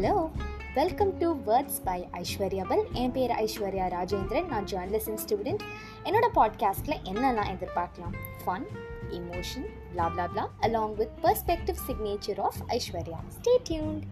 Hello welcome to words by ஐஸ்வர்யாபல் என் பேர் ஐஸ்வர்யா ராஜேந்திரன். நான் ஜேர்னலிசம் ஸ்டூடெண்ட் என்னோட பாட்காஸ்ட்டில் என்னெல்லாம் எதிர்பார்க்கலாம்? Fun emotion blah along with perspective signature of Aishwarya stay tuned